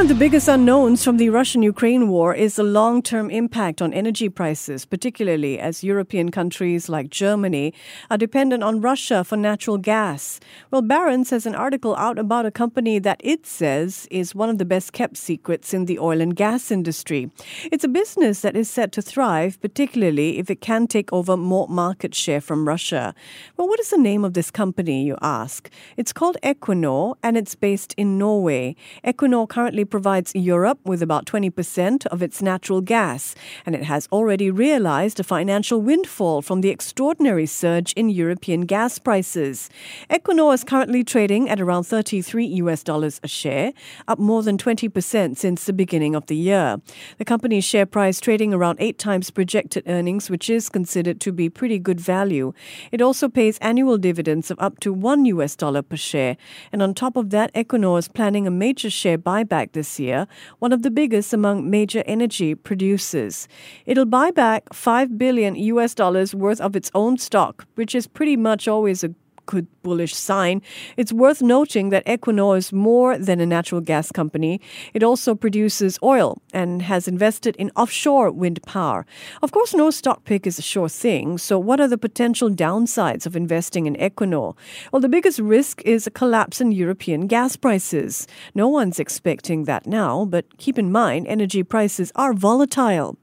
One of the biggest unknowns from the Russian Ukraine war is the long term impact on energy prices, particularly as European countries like Germany are dependent on Russia for natural gas. Well, Barron's has an article out about a company that it says is one of the best kept secrets in the oil and gas industry. It's a business that is set to thrive, particularly if it can take over more market share from Russia. Well, what is the name of this company, you ask? It's called Equinor and it's based in Norway. Equinor currently provides Europe with about 20% of its natural gas, and it has already realized a financial windfall from the extraordinary surge in European gas prices. Equinor is currently trading at around 33 US dollars a share, up more than 20% since the beginning of the year. The company's share price trading around 8 times projected earnings, which is considered to be pretty good value. It also pays annual dividends of up to 1 US dollar per share, and on top of that, Equinor is planning a major share buyback this year, one of the biggest among major energy producers. It'll buy back 5 billion US dollars worth of its own stock, which is pretty much always a good bullish sign. It's worth noting that Equinor is more than a natural gas company. It also produces oil and has invested in offshore wind power. Of course, no stock pick is a sure thing. So, what are the potential downsides of investing in Equinor? Well, the biggest risk is a collapse in European gas prices. No one's expecting that now, but keep in mind, energy prices are volatile.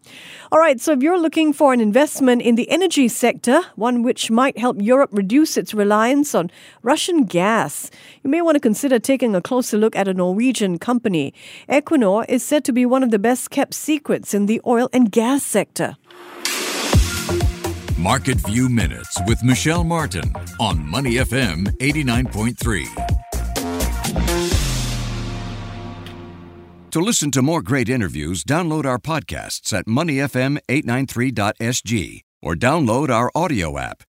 All right, so if you're looking for an investment in the energy sector, one which might help Europe reduce its reliance reliance on Russian gas, you may want to consider taking a closer look at a Norwegian company. Equinor is said to be one of the best kept secrets in the oil and gas sector. Market View Minutes with Michelle Martin on Money FM 89.3. To listen to more great interviews, download our podcasts at moneyfm893.sg or download our AWEDIO app.